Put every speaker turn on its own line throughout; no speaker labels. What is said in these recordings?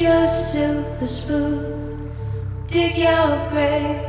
Your silver spoon, dig your grave.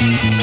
Mm-hmm.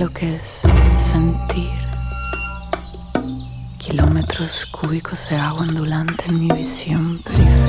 lo que es sentir kilómetros cúbicos de agua ondulante en mi visión periférica.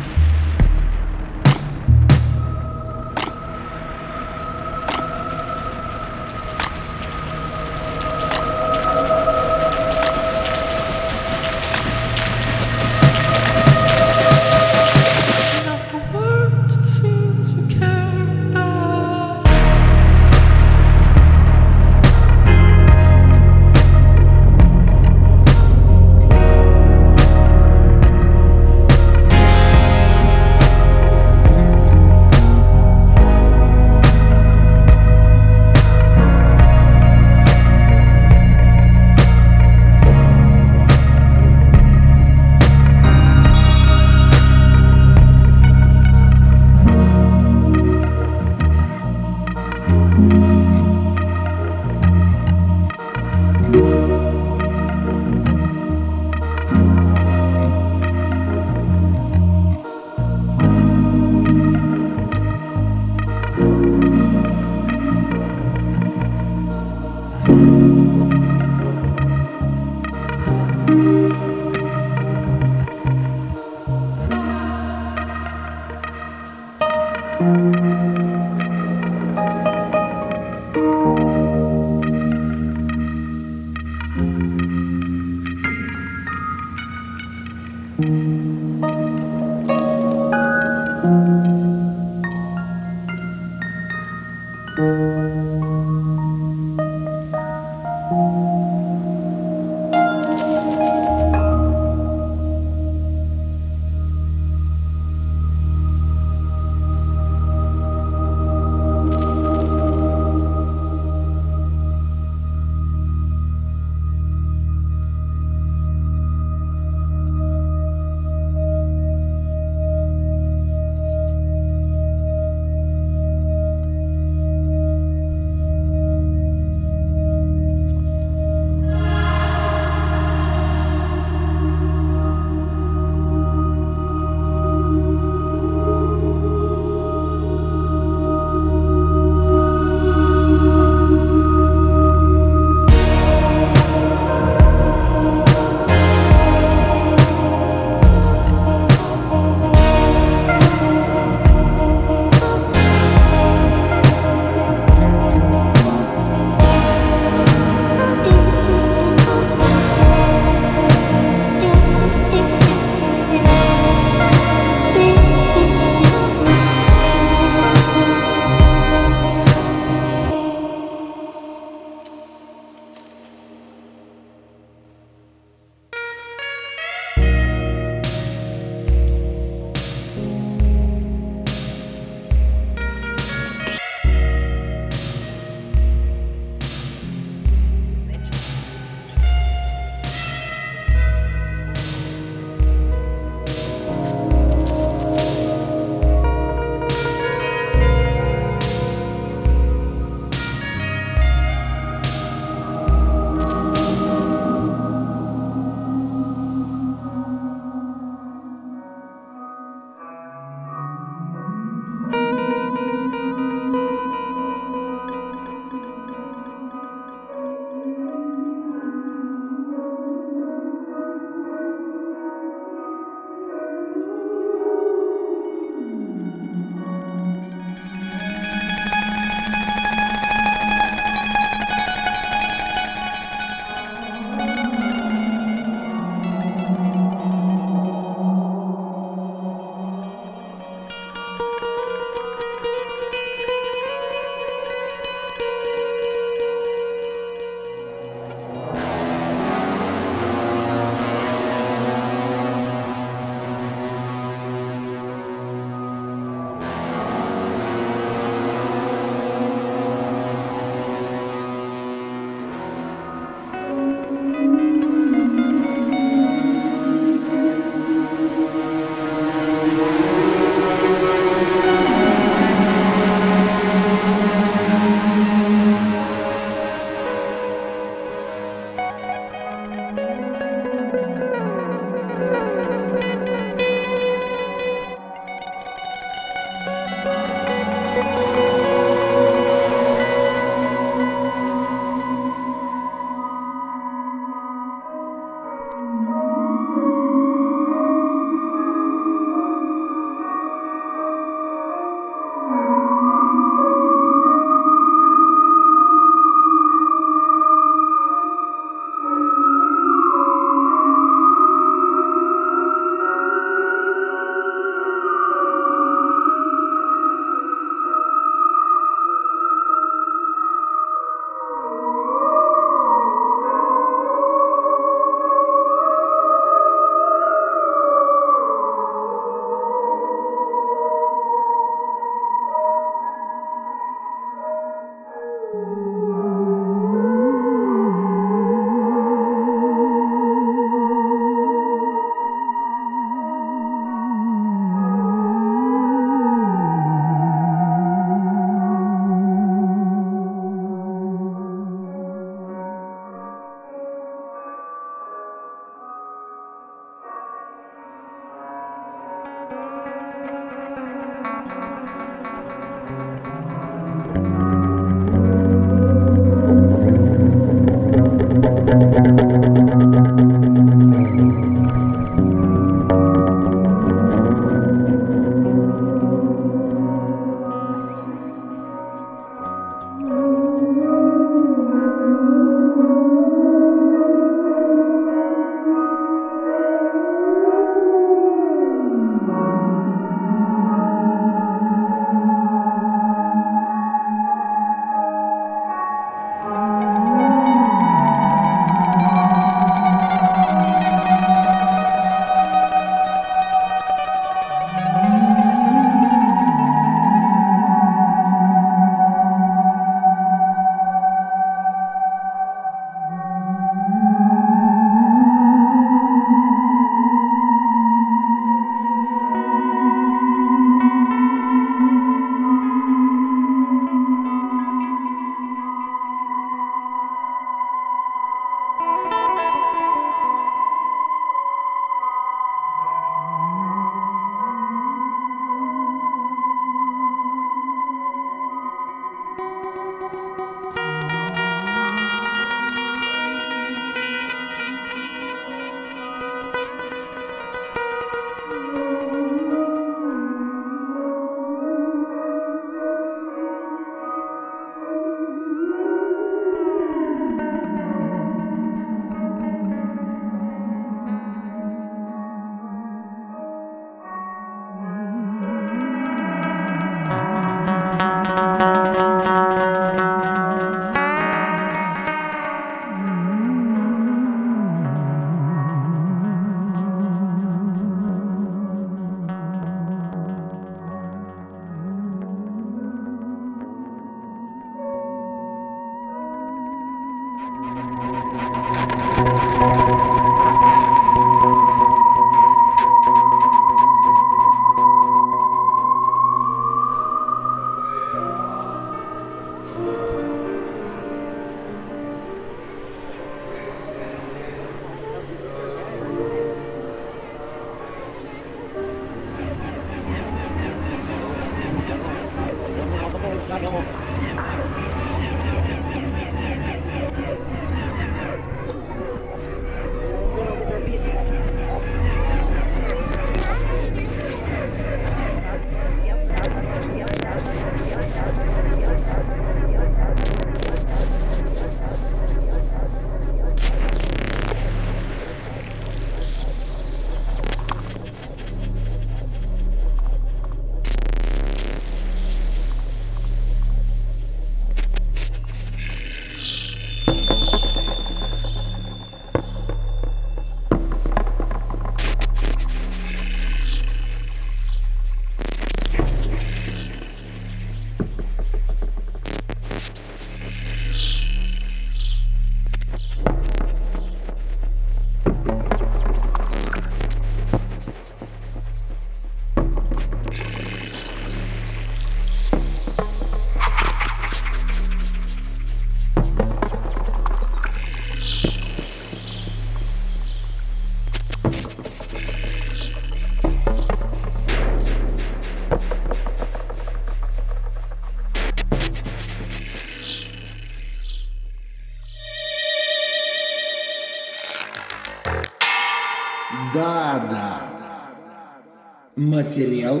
Материал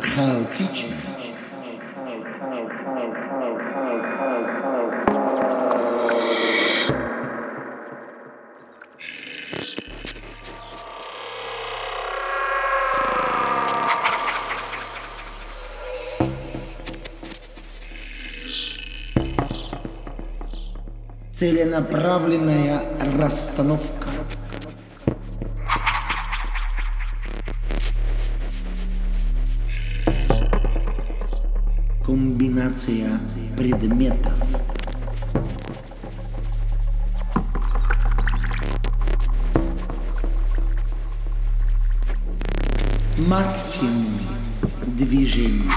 хаотичный. Целенаправленная расстановка. Комбинация предметов. Максимум движений.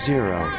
Zero.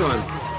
done.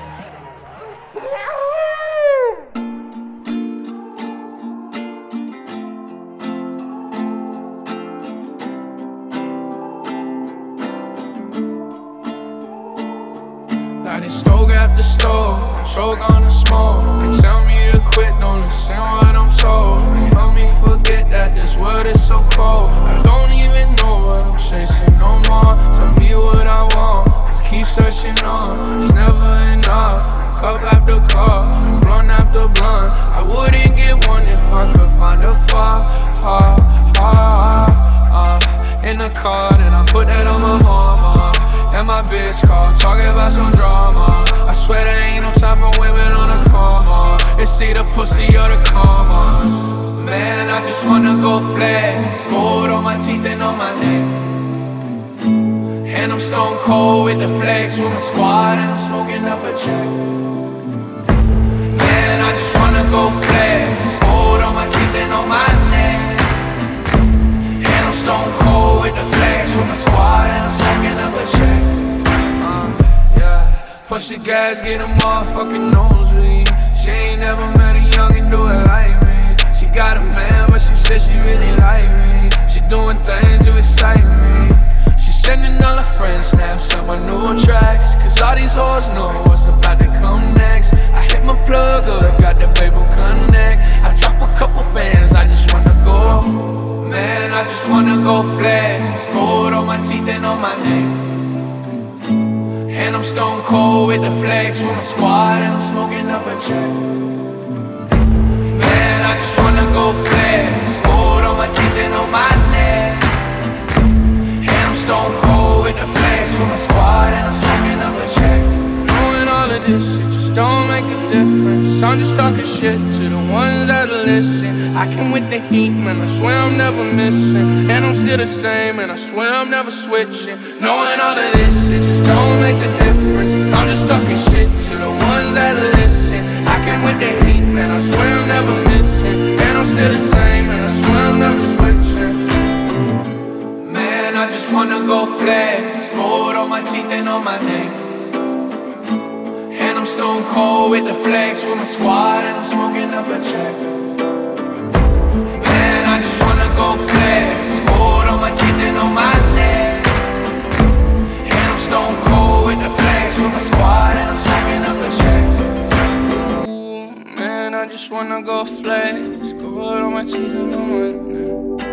just wanna go flex. Go out on my teeth and on my neck.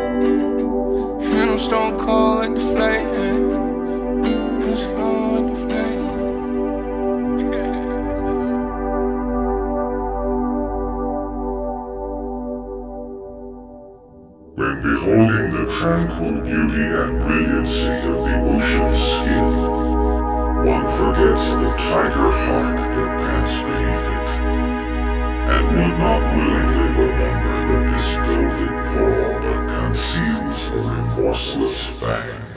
And I'm stone cold at the flame.
When beholding the tranquil beauty and brilliancy of the ocean's skin, one forgets the tiger heart that pants beneath it and will not willingly remember that this velvet paw that conceals a remorseless fang.